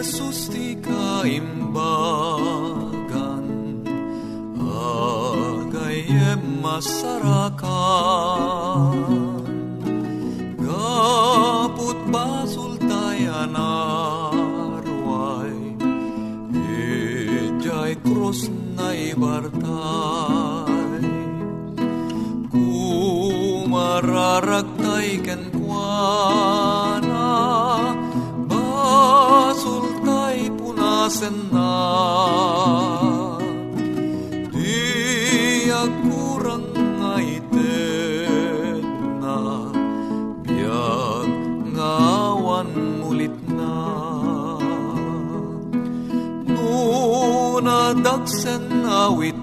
Jesus ti kaimbagan Agayem masarakan Gaput basul tayan arway Ijay krus na ibartay Kumararagtay ken punasen na Di agkurang nga ited na Biag ngawan mulit na. Nunadagsen awit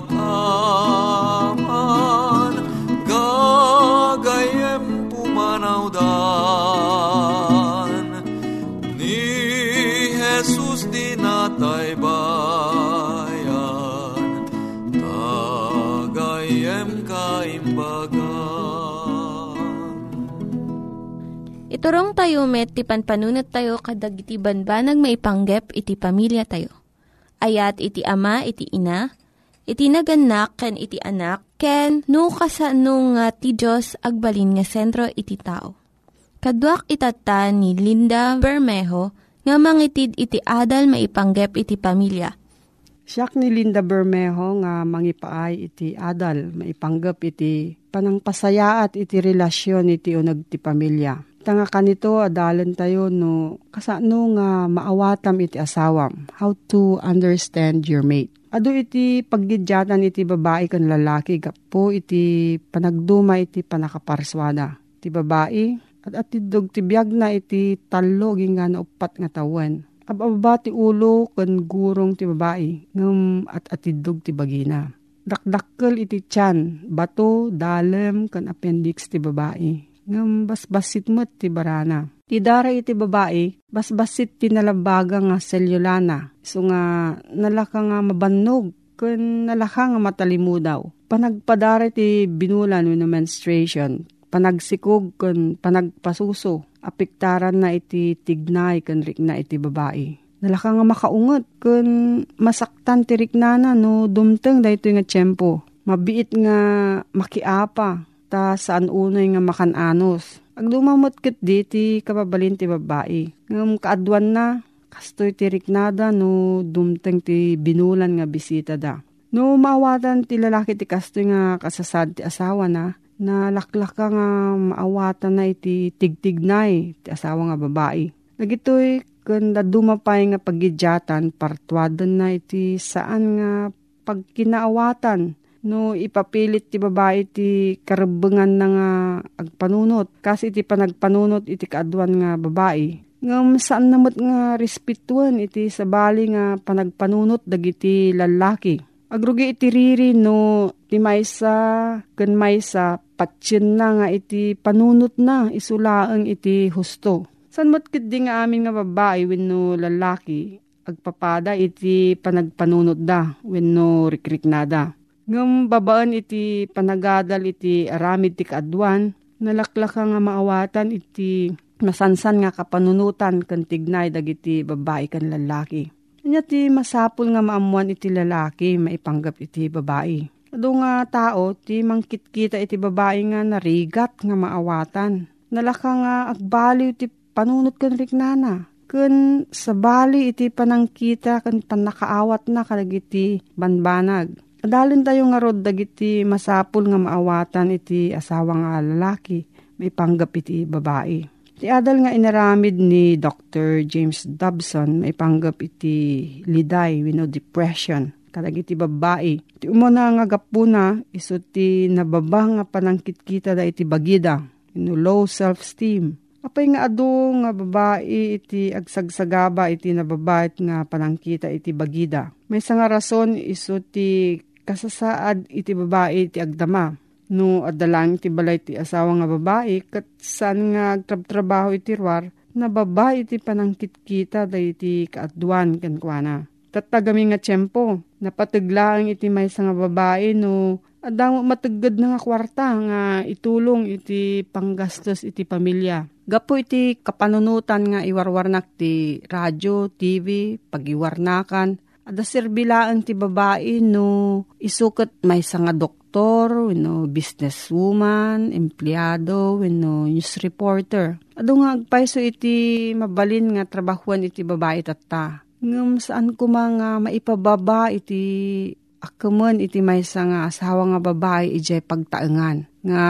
ti malakaman Gagayem pumanawdan Ni Jesus di natay bayan Tagayem kaimbagan Iturong tayo met, ti panpanunat tayo kadag iti banbanag maipanggep iti pamilya tayo. Ayat iti ama, iti ina, iti naganak, ken iti anak, ken no kasano nga ti Diyos agbalin nga sentro iti tao. Kaduak itata ni Linda Bermejo nga mangitid iti adal maipanggep iti pamilya. Siyak ni Linda Bermejo nga mangipaay iti adal, maipanggap iti panangpasayaat iti relasyon iti unag ti pamilya. Tanga kanito, adalan tayo no, kasano nga maawatam iti asawam. How to understand your mate. Ado iti paggidyatan iti babae kan lalaki, gapo iti panagduma iti panakaparswada. Iti babae, at atidog ti biyag na iti talo nga upat nga tawen. Ababa ti ulo kan gurong ti babae, ngam at atidog ti bagina. Dakdakkel iti tiyan, bato, dalem, kan appendix ti babae. Ngam basbasit mo't ti barana. Ti dara iti babae, basbasit ti nalabaga nga selyulana. So nga nalaka nga mabannog, kun nalaka nga matalimudaw. Panagpadara ti binulan no menstruation, panagsikog kun panagpasuso, apiktaran na iti tignay kun na iti babae. Nalaka nga makaungot kun masaktan ti riknana no dumteng dahito nga tiyempo. Mabiit nga makiapa ta saan unay nga makananos. Ag dumamot ket di ti kababalin ti babae. Ngam kaadwan na kastoy ti riknada no dumteng ti binulan nga bisita da. No maawatan ti lalaki ti kastoy nga kasasad ti asawa na, na laklak nga maawatan na iti tigtignay ti asawa nga babae. Nagitoy kanda dumapay nga pagidyatan partuadan na iti saan nga pagkinaawatan no ipapilit ti babae ti karabengan na nga agpanunot kasi iti panagpanunot iti kaadwan nga babae ngam saan namot nga respetuan iti sabali nga panagpanunot dagiti lalaki Agrugi iti riri no ti maysa ken maysa patsin na nga iti panunot na isulaang iti husto. San mo't di nga amin nga babae wenno lalaki agpapada iti panagpanunot da wenno rikriknada. Ngam babaan iti panagadal iti aramid ti kaadwan nalaklaka nga maawatan iti masansan nga kapanunutan kan tignay dagiti babae kan lalaki. Kanya ti masapul nga maamuan iti lalaki, maipanggap iti babae. Ado nga tao, ti mangkitkita iti babae nga narigat nga maawatan. Nalaka nga agbaliw ti panunot kan riknana. Kun sa bali iti panangkita kan panakaawat na kadagiti banbanag. Adalin tayo nga rod dagiti masapul nga maawatan iti asawa nga lalaki, may panggap iti babae. Ti adal nga inaramid ni Dr. James Dobson may panggap iti liday wino depression kalag iti babae. Ti umuna nga gapuna iso ti nababa nga panangkitkita da iti bagida ino low self-esteem. Apay nga ado nga babae iti agsagsagaba iti nababait nga panangkita iti bagida. May nga rason iso ti kasasaad iti babae iti agdama no adalang ti balay ti asawa nga babae kat saan nga agtrab-trabaho iti ruar na babae iti panangkit-kita da iti kaadwan kankwana. Tatagami nga tiyempo, napataglaang iti may nga babae no adang matagad na nga kwarta nga itulong iti panggastos iti pamilya. Gapo iti kapanunutan nga iwarwarnak ti radyo, TV, pagiwarnakan, Ada sirbilaan ti babae no isukat may nga doktor, no businesswoman, empleyado, no news reporter. Ado nga agpaiso iti mabalin nga trabahuan iti babae tatta. Ngam saan ko mga maipababa iti akaman iti may nga asawa nga babae ijay pagtaengan. Nga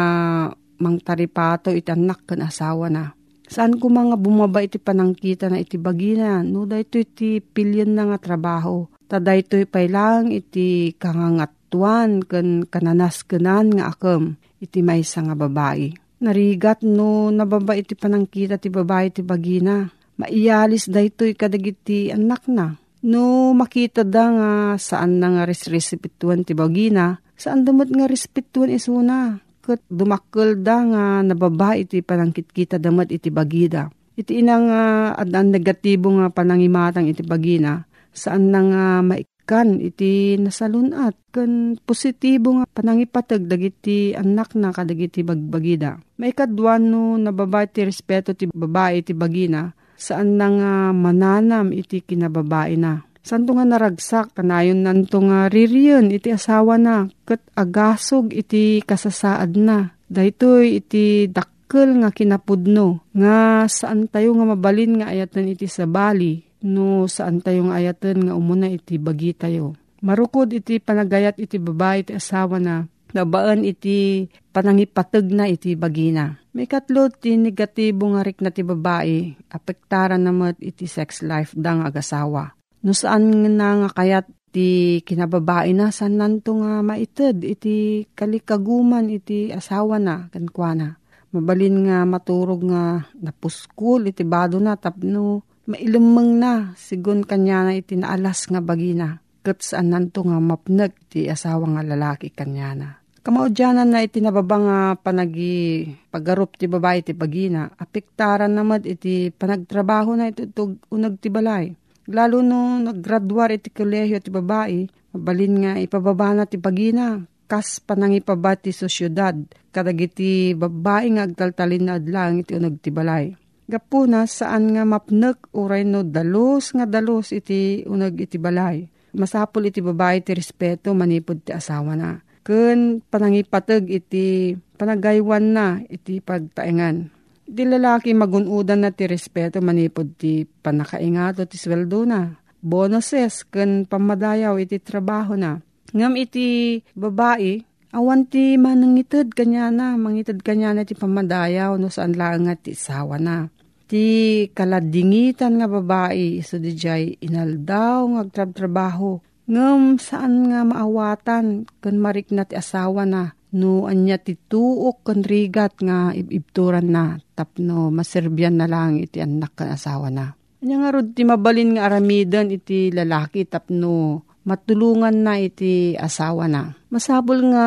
mangtaripato iti anak kan asawa na Saan ko mga bumaba iti panangkita na iti bagina, no dayto iti pilyon na nga trabaho. Ta dayto lang iti kangangatuan kan kananas kanan nga akam iti maysa nga babae. Narigat no nababa iti panangkita ti babae iti bagina. Maiyalis dayto kadagiti anak na. No makita da nga saan na nga resresipituan ti bagina, saan damot nga respetuan isuna ket dumakkel da nga nababa iti panangkit kita damat iti bagida. Iti inang uh, adan negatibo nga panangimatang iti bagina saan na nga maikan iti nasalunat kan positibo nga panangipatag dagiti anak na kadagiti bagbagida. Maikadwan no nababa iti respeto ti babae iti bagina saan na nga mananam iti kinababae na Santo nga naragsak, kanayon nanto nga ririyon, iti asawa na, kat agasog iti kasasaad na. Daytoy iti dakkel nga kinapudno, nga saan tayo nga mabalin nga ayatan iti sabali, no saan tayo nga ayatan nga umuna iti bagi tayo. Marukod iti panagayat iti babae iti asawa na, nabaan iti panangipatag na iti bagina. May katlo ti negatibo nga rik na ti babae, apektaran namat iti sex life dang agasawa. No saan na nga kayat ti kinababae na san nanto nga maited iti kalikaguman iti asawa na kankwana. Mabalin nga maturog nga napuskul iti bado na tapno mailumeng na sigun kanya na iti naalas nga bagina. Kat saan nanto nga mapnag ti asawa nga lalaki kanya na. Kamaudyanan na iti nababa nga panagi pagarup ti babae ti pagina, apektaran namad iti panagtrabaho na iti unag ti balay. Lalo no naggraduar iti kolehiyo ti babae, mabalin nga ipababa na ti pagina, kas panangipabat ti sosyudad, kadagiti babae nga agtaltalin na adlang iti unag ti balay. Gapuna saan nga mapnek uray no dalos nga dalos iti unag iti balay. Masapul iti babae ti respeto manipod ti asawa na ken panangipateg iti panagaywan na iti pagtaengan. Di lalaki magunudan na ti respeto manipod ti panakaingato ti sweldo na. Bonuses ken pamadayaw iti trabaho na. Ngam iti babae, awan ti manangited kanya na, mangited kanya na ti pamadayaw no saan lang nga ti sawa na. Ti kaladingitan nga babae, iso di jay inaldaw nga agtrab-trabaho Ngem saan nga maawatan? Kan marik na ti asawa na. No anya ti tuok kan rigat nga ibibturan na. Tapno maserbyan na lang iti anak kan asawa na. Anya nga rod ti mabalin nga aramidan iti lalaki tapno matulungan na iti asawa na. Masabol nga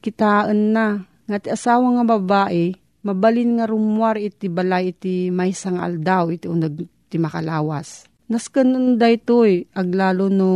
kitaan na. Nga ti asawa nga babae mabalin nga rumwar iti balay iti may sangal daw iti unag ti makalawas Nasken daytoy aglalo no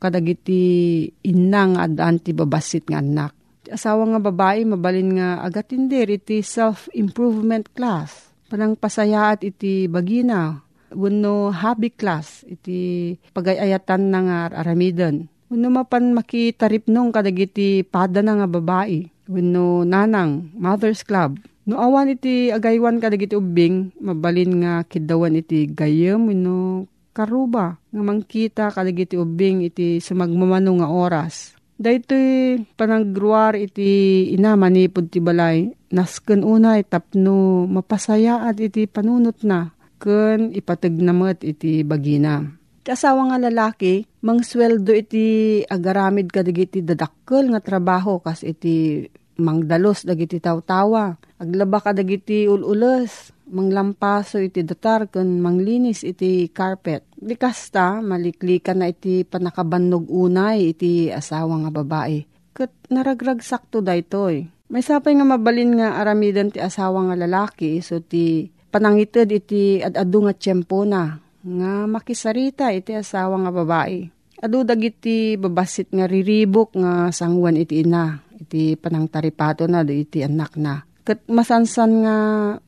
kadagiti inang adaan ti babasit nga anak. Asawa nga babae mabalin nga agatindir iti self-improvement class. Panang pasayaat iti bagina. Wano hobby class iti pagayayatan na nga aramiden. Wano mapan makitarip nung kadagiti pada na nga babae. Wano nanang, mother's club. No awan iti agaywan kadagiti ubing, mabalin nga kidawan iti gayem, wano karuba nga mangkita kadagiti ubing iti sumagmamano nga oras. Daytoy panagruar iti ina manipod ti balay nasken unay tapno mapasaya at iti panunot na ken ipateg namet iti bagina. Ti asawa nga lalaki mangsweldo iti agaramid kadagiti dadakkel nga trabaho kas iti mangdalos dagiti tawtawa. Aglaba kadagiti ulules manglampaso iti datar kun manglinis iti carpet. Di kasta, maliklikan na iti panakabannog unay iti asawa nga babae. Kat naragrag sakto da itoy. May sapay nga mabalin nga aramidan ti asawa nga lalaki so ti panangited iti adado nga tiyempo na nga makisarita iti asawa nga babae. Adu dagiti babasit nga riribok nga sangwan iti ina iti panangtaripato na iti anak na Kat masansan nga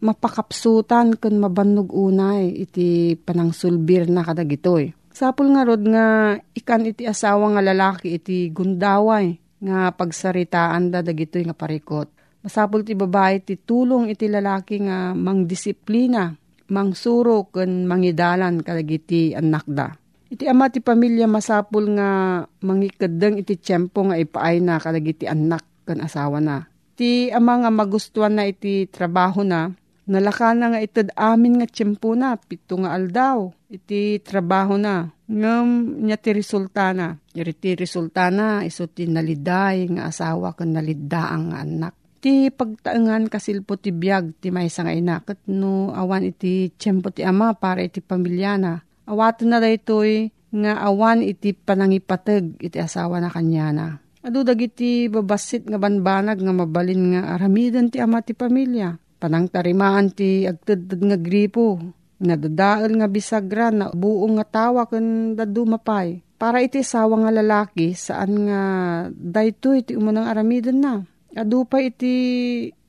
mapakapsutan kun mabannog unay iti panangsulbir na kadagitoy. Sapul nga rod nga ikan iti asawa nga lalaki iti gundaway nga pagsaritaan da dagitoy nga parikot. Masapul ti babae ti tulong iti lalaki nga mangdisiplina, mangsuro ken mangidalan kadagiti anak da. Iti ama ti pamilya masapul nga mangikadeng iti tiyempo nga ipaay na kadagiti anak ken asawa na Ti ama nga magustuhan na iti trabaho na, nalaka na nga itad amin nga tiyempo na, pito nga aldaw, iti trabaho na. Ngam niya ti resulta na. Yari ti resulta na, iso ti naliday nga asawa kan nalidaang nga anak. Ti pagtaengan kasilpo ti biyag ti may nga ina. Kat no awan iti tiyempo ti ama para iti pamilya na. Awato na daytoy nga awan iti panangipateg iti asawa na kanya na. Adu dagiti babasit nga banbanag nga mabalin nga aramidan ti ama ti pamilya. Panang tarimaan ti agtudtud nga gripo. Nadadaal nga bisagra na buong nga tawa ken dadu mapay. Para iti sawa nga lalaki saan nga daytoy iti umunang aramidan na. Adu pa iti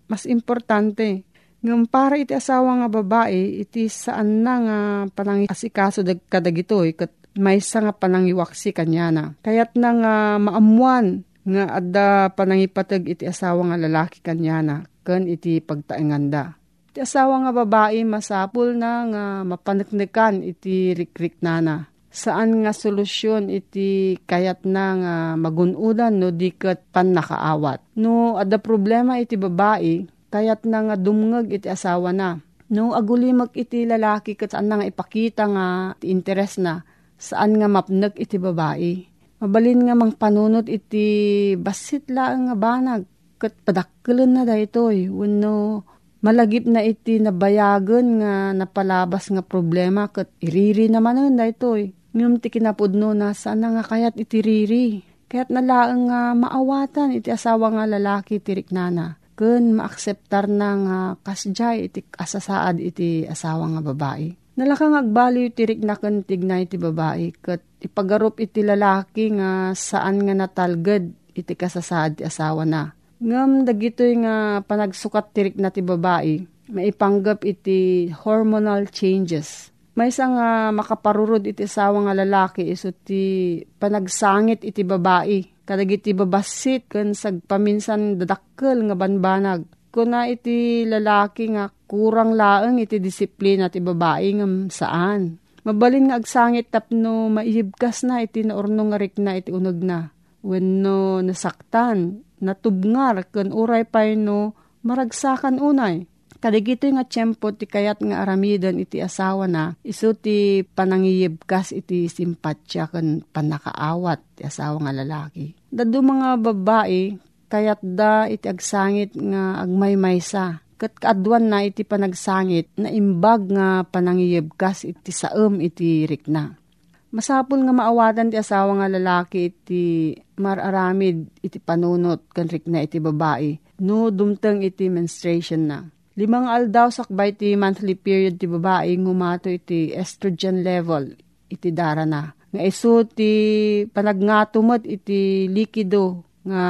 mas importante. Ngam para iti asawa nga babae, iti saan na nga panang asikaso dag kadagitoy kat may nga panangiwaksi kanya na. Kayat na nga maamuan nga adda panangipatag iti asawa nga lalaki kanya na ken iti pagtaenganda. Iti asawa nga babae masapul na nga mapaneknekan iti rikrik nana. Saan nga solusyon iti kayat na nga magunudan no diket pan nakaawat. No adda problema iti babae kayat na nga dumngeg iti asawa na. No agulimag iti lalaki na nga ipakita nga interes na saan nga mapnag iti babae. Mabalin nga mang panunot iti basit lang nga banag. Kat padakkelan na da itoy. Wano malagip na iti nabayagan nga napalabas nga problema kat iriri naman da itoy. Ngum ti kinapudno na saan nga kayat iti riri. Kaya't nalaang nga maawatan iti asawa nga lalaki tirik nana. Kun maakseptar na nga kasjay iti asasaad iti asawa nga babae. Nalakang agbaliw tirik na kun tigna iti babae. Kat ipagarup iti lalaki nga saan nga natalged iti kasasaad ti asawa na. Ngam dagitoy nga panagsukat tirik na ti babae. Maipanggap iti hormonal changes may isang uh, makaparurod iti asawa nga lalaki iso ti panagsangit iti babae. Kadag iti babasit kan sagpaminsan dadakkel nga banbanag. Kuna iti lalaki nga kurang laeng iti disiplina ti babae nga saan. Mabalin nga agsangit tapno maihibkas na iti naurno nga rikna iti unag na. Wenno nasaktan, natubngar, kan uray pa no maragsakan unay Kadigito nga tiyempo ti kayat nga aramidan iti asawa na, iso ti panangiyibkas iti simpatsya kan panakaawat ti asawa nga lalaki. Dado mga babae, kayat da iti agsangit nga agmaymaysa. Kat kaadwan na iti panagsangit na imbag nga panangiyibkas iti saem iti rikna. Masapul nga maawatan ti asawa nga lalaki iti mararamid iti panunot kan rikna iti babae. No dumteng iti menstruation na Limang aldaw sakbay ti monthly period ti babae ngumato iti estrogen level iti dara na. Nga iso ti panagngatumat iti likido nga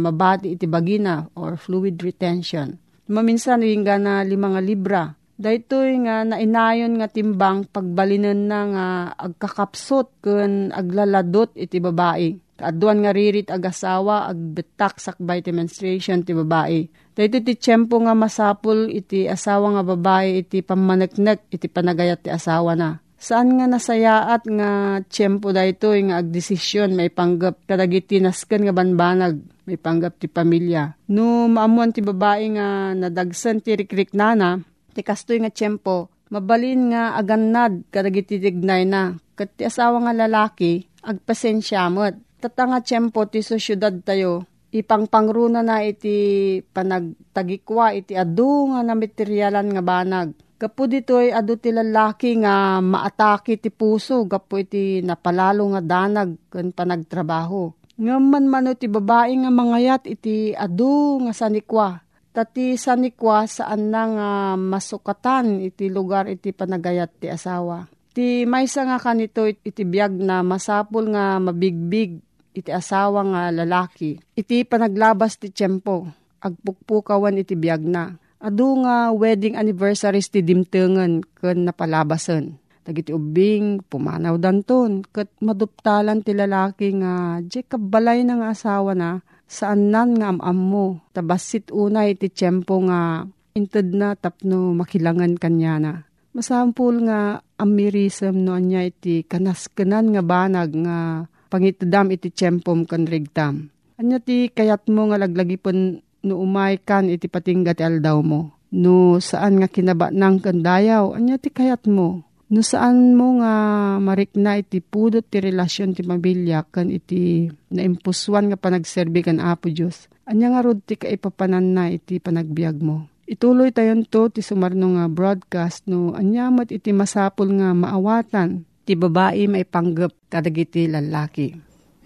mabati iti bagina or fluid retention. Maminsan yung na limang libra. Daytoy nga nainayon nga timbang pagbalinan na nga agkakapsot kun aglaladot iti babae. Kaadwan nga ririt agasawa agbetak sakbay ti menstruation ti babae Dahito ti tiyempo nga masapul iti asawa nga babae iti pamaneknek iti panagayat ti asawa na. Saan nga nasayaat nga tiyempo dahito nga agdesisyon may panggap kadagiti nasken nga banbanag may panggap ti pamilya. No maamuan ti babae nga nadagsan ti rikrik nana, ti kastoy nga tiyempo, mabalin nga agannad kadagiti tignay na. Kat ti asawa nga lalaki, agpasensya mo't. Tatanga tiyempo ti so syudad tayo, ipangpangruna na iti panagtagikwa iti adu nga na materialan nga banag. Gapo ditoy adu ti lalaki nga maatake ti puso gapo iti napalalo nga danag ken panagtrabaho. Ngaman mano ti babae nga mangayat iti adu nga sanikwa. Tati sanikwa saan na nga masukatan iti lugar iti panagayat ti asawa. Ti maysa nga kanito iti biyag na masapul nga mabigbig iti asawa nga lalaki. Iti panaglabas ti tiyempo, agpukpukawan iti biyag na. Adu nga wedding anniversaries ti dimtengan ken napalabasan. Dagiti ubing, pumanaw danton, kat maduptalan ti lalaki nga, di kabalay nga asawa na, saan nan nga amam mo, tabasit unay ti tiyempo nga, inted na tapno makilangan kanya na. Masampul nga amirism no anya iti kanaskenan nga banag nga pangitdam iti tiyempom kan rigtam. Anya ti kayat mo nga laglagipon no umay kan iti patingga ti aldaw mo. No saan nga kinaba nang kandayaw, anya ti kayat mo. No saan mo nga marikna iti pudot ti relasyon ti mabilya kan iti naimpuswan nga panagserbi kan Apo Diyos. Anya nga rod ti kaipapanan na iti panagbiag mo. Ituloy tayon to ti sumarno nga broadcast no anyamat iti masapul nga maawatan ti babae maipanggap kadagiti lalaki.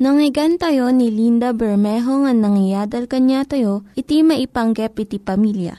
Nangyigan tayo ni Linda Bermejo nga nangyadal kanya tayo, iti maipanggap iti pamilya.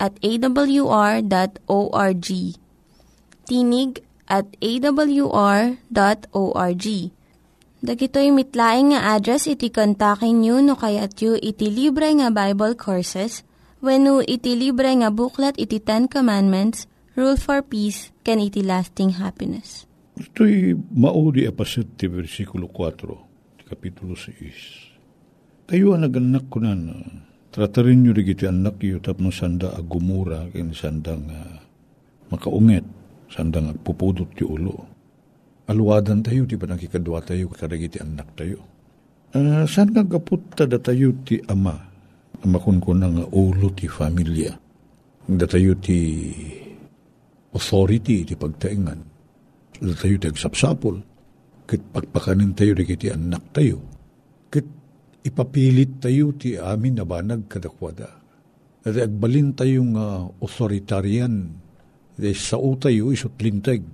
at awr.org. Tinig at awr.org. Dagitoy mitlaing nga address iti kontakin nyo no kayat yu iti libre nga Bible Courses when iti libre nga buklat iti Ten Commandments, Rule for Peace, can iti lasting happiness. Ito'y maudi apasit ti versikulo 4, kapitulo 6. Tayo ang naganak ko na, tratarin nyo rigiti anak yu tapno sanda agumura kin sandang uh, makaunget, sandang agpupudot ti ulo. Aluwadan tayo, di ba nakikadwa tayo, karagiti anak tayo. Uh, saan nga gaput datayo ti ama? Amakon ko nga ulo ti familia. Datayo ti authority ti pagtaingan. Datayo ti agsapsapol. Kit pagpakanin tayo kiti anak tayo. Ipapilit tayo ti amin na banag kadakwada. At agbalin tayong uh, authoritarian. Di sa tayo isot lintag.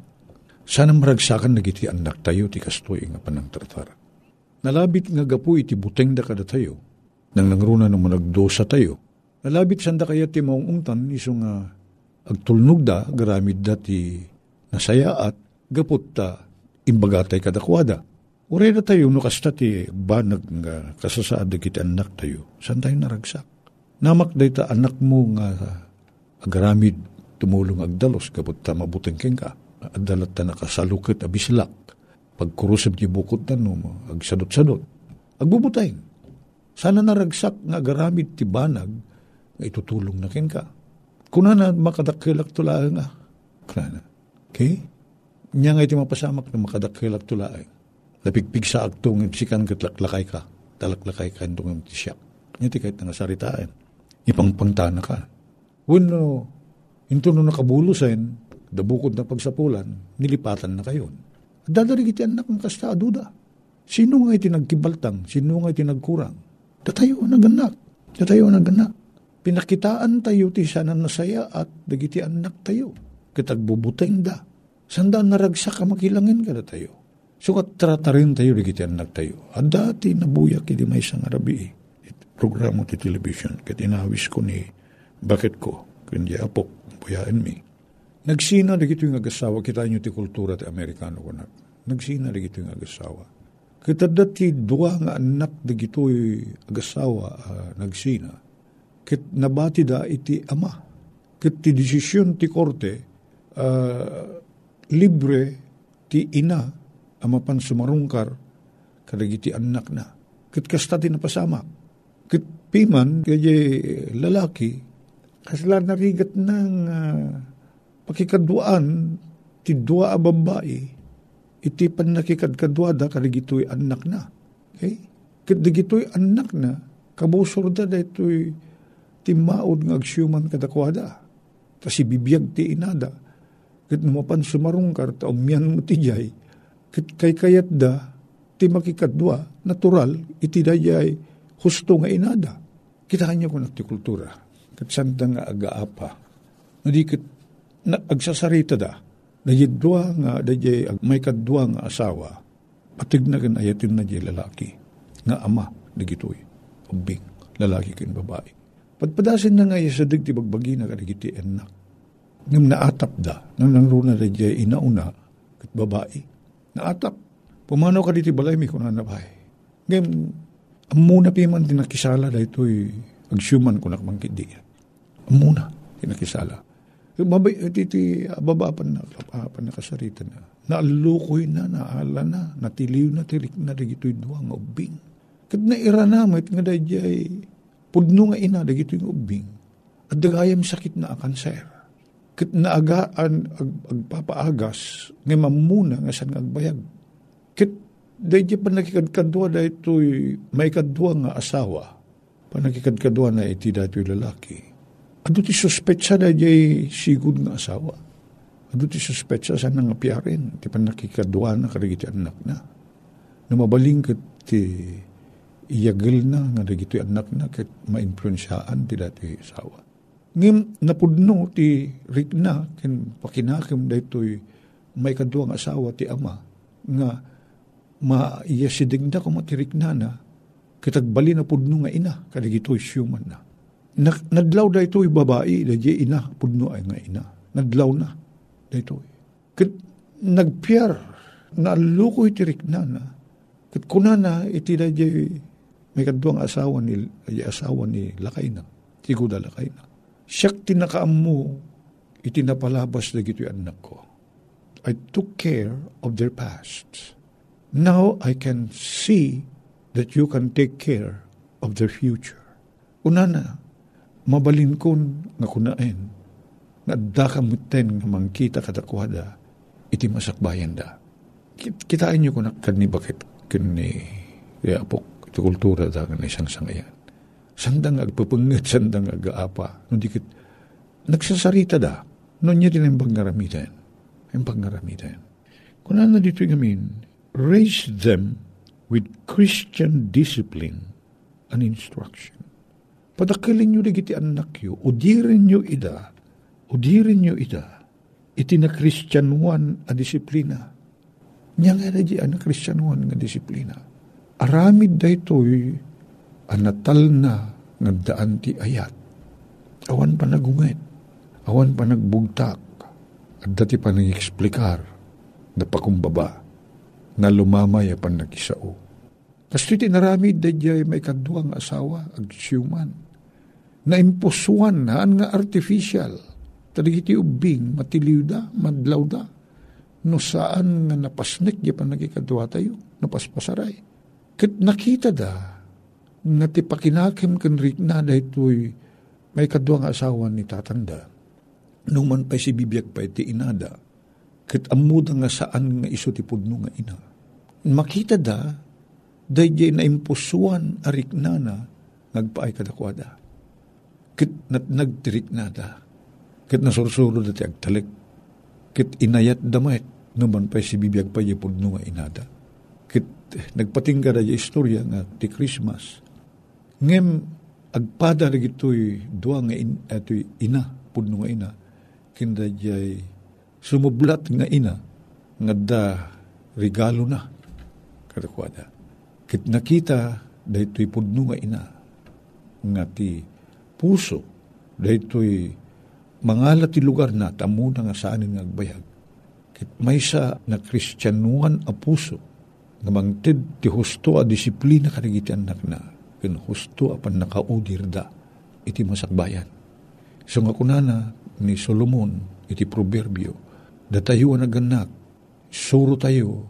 Sana maragsakan na giti anak tayo ti kastoy nga panang tartara. Nalabit nga gapu iti buteng da kada tayo. Nang nangruna nung managdosa tayo. Nalabit sanda kaya ti maong ungtan iso nga agtulnog da garamid da ti nasaya at gapot ta imbagatay kadakwada. Uray na tayo no kasta ti banag nga kasasaad kiti anak tayo. San tayo naragsak? Namak day ta anak mo nga agaramid tumulong agdalos gapot ta mabuting king ka. Adalat ta nakasalukit abislak. Pagkurusab ti bukot na no, agsadot-sadot. Agbubutay. Sana naragsak nga agaramid ti banag nga itutulong na kin ka. Kuna na makadakilak tula nga. Kuna na. Okay? Nya nga iti mapasamak na makadakilak tula. Napigpig sa aktong sikan katlaklakay ka. Talaklakay ka itong ti siya. Nya ti kahit nga saritaan. Ipangpangtana ka. Wano, into no nakabulusan, dabukod na pagsapulan, nilipatan na kayo. Dadari iti anak ng kasta aduda. Sino nga iti nagkibaltang? Sino nga iti nagkurang? Datayo naganak. Datayo naganak. Pinakitaan tayo ti sana nasaya at dagiti anak tayo. Kitagbubuteng da. Sanda naragsak ka makilangin ka na tayo. Sukat tratarin tayo dagiti anak tayo. At dati nabuyak iti may isang arabi. Programo ti television. Kat inawis ko ni bakit ko. Kundi apok. Buyaan mi. Nagsina dagito yung agasawa. Kita nyo ti kultura ti Amerikano ko na. Nagsina dagito yung agasawa. Kita dati dua nga anak dagito yung agasawa uh, nagsina kit nabati da iti ama. Kit ti desisyon ti korte, uh, libre ti ina, ama pan sumarungkar, kadagiti anak na. Kit kasta ti napasama. Kit piman, kaya lalaki, kasla narigat ng uh, pakikaduan, ti dua a babae, iti pan nakikadkaduada kadagito'y anak na. Okay? Kit digito'y anak na, kabusor da ito'y timaod nga agsyuman kadakwada. Ta si bibiyag ti inada. Kat numapan sumarungkar ta umyan mo ti jay. Kay kayat da ti makikadwa natural iti dayay husto nga inada. Kita kanya ko ti kultura. Kat sanda nga agaapa. Nadi kat na, agsasarita da. Dayay dua nga dayay may kadwa nga asawa. Patig na kan ayatin na jay lalaki. Nga ama digitoy. Ubing lalaki kin babae. Padpadasin na nga sa digti bagbagi na karigiti enak. Ngam naatap da, nang nangruna da jay inauna, kat babae. Naatap. Pumanaw ka diti balay mi kunan na bahay. Ngam, amuna piman tinakisala da ito'y agsyuman ko nakmangkit di. Amuna tinakisala. Mabay, titi, babapan na, babapan na kasarita na. Naalukoy na, naala na, natiliw na, tirik na, digito'y duwang ubing. Kat naira namit nga da jay, pudno nga ina, dagito yung ubing, at dagayam sakit na kanser. Kit naagaan ag, agpapaagas, nga mamuna nga saan agbayag. Kit dahil pa nakikadkadwa da ito'y may kadwa nga asawa, pa nakikadkadwa na iti dati lalaki. Ado ti suspetsa da jay sigud nga asawa. Ado ti suspetsa sa nga piyarin, ti pa nakikadwa na karigiti anak na. Numabaling kat ti iyagil na nga dagitoy anak na ket mainfluensyaan ti dati asawa. Ngim napudno ti rikna ken pakinakem daytoy may kaduang asawa ti ama nga maiya si digda ko matirikna na kitagbali na pudno nga ina kadagitoy human na. Nag, naglaw da ito'y babae, da ina, pudno ay nga ina. Naglaw na, da ito'y. Kat nagpiyar, naalukoy tirik na na. Kat kuna na, iti da may kadwang asawa ni, ay asawa ni Lakay na. Tiguda Lakay na. Siyak tinakaam mo, itinapalabas na gito'y anak ko. I took care of their past. Now I can see that you can take care of their future. Una na, mabalin kon nga kunain, nga dakamuten nga mangkita katakwada, iti masakbayan da. Kitain nyo ko na kanni bakit kani apok Iti kultura da nga isang sangayan. Sandang agpapangit, sandang agaapa. Nung dikit, nagsasarita da. Nung niya din ang pangaramitan. Ang pangaramitan. Kung ano dito gamin, raise them with Christian discipline and instruction. Padakilin nyo iti anak yo, udirin nyo ida, udirin nyo ida, iti na Christianuan a disiplina. Nya nga na di na Christianuan nga disiplina. Aramid da ito'y anatal na nga daan ti ayat. Awan pa nagungit, awan pa nagbugtak, at dati pa nang-eksplikar, na pakumbaba, na lumamay pan nagisao. Kasto iti naramid da may kaduang asawa, ag siyuman, na impusuan haan nga artificial, Tadigiti ubing, matiliw da, madlaw da. No saan nga napasnik, di pa nagikadwa tayo, napaspasaray. Kat nakita da, nga ti pakinakim kan na da ito'y may kadwa nga asawa ni tatanda. Nung man pa si bibiyag pa iti inada, kat amuda nga saan nga iso ti pudno nga ina. Makita da, dahil na impusuan arik nana, nagpaay kadakwada. Kit nat nagtirik na da Kit nasursuro dati agtalik. Kit inayat damat naman pa si bibiyag pa yipod nga inada. Kit nagpatingga da istorya nga ti Christmas. Ngem agpada na gito'y dua nga in, ato'y ina, pudno nga ina, kinda jay sumublat nga ina, nga da regalo na, kadakwada. Kit nakita, dahito'y pudno nga ina, nga ti puso, dahito'y Mangala ti lugar na, tamo na nga saan nga agbayag. Kit may sa na kristyanuan a puso, nga mangtid ti husto a disiplina kanagiti anak na, kin husto a pan nakaudir da, iti masakbayan. So nga kunana ni Solomon, iti proverbio, datayo ang naganak, suro tayo,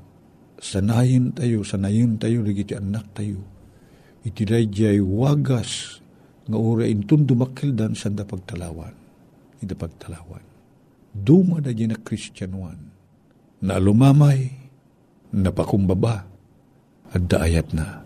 sanayin tayo, sanayin tayo, ligiti anak tayo, iti dayjay wagas, nga ura intun dumakildan sanda pagtalawan iti pagtalawan. Duma na na Kristyanuan, na lumamay, napakumbaba, at daayat na.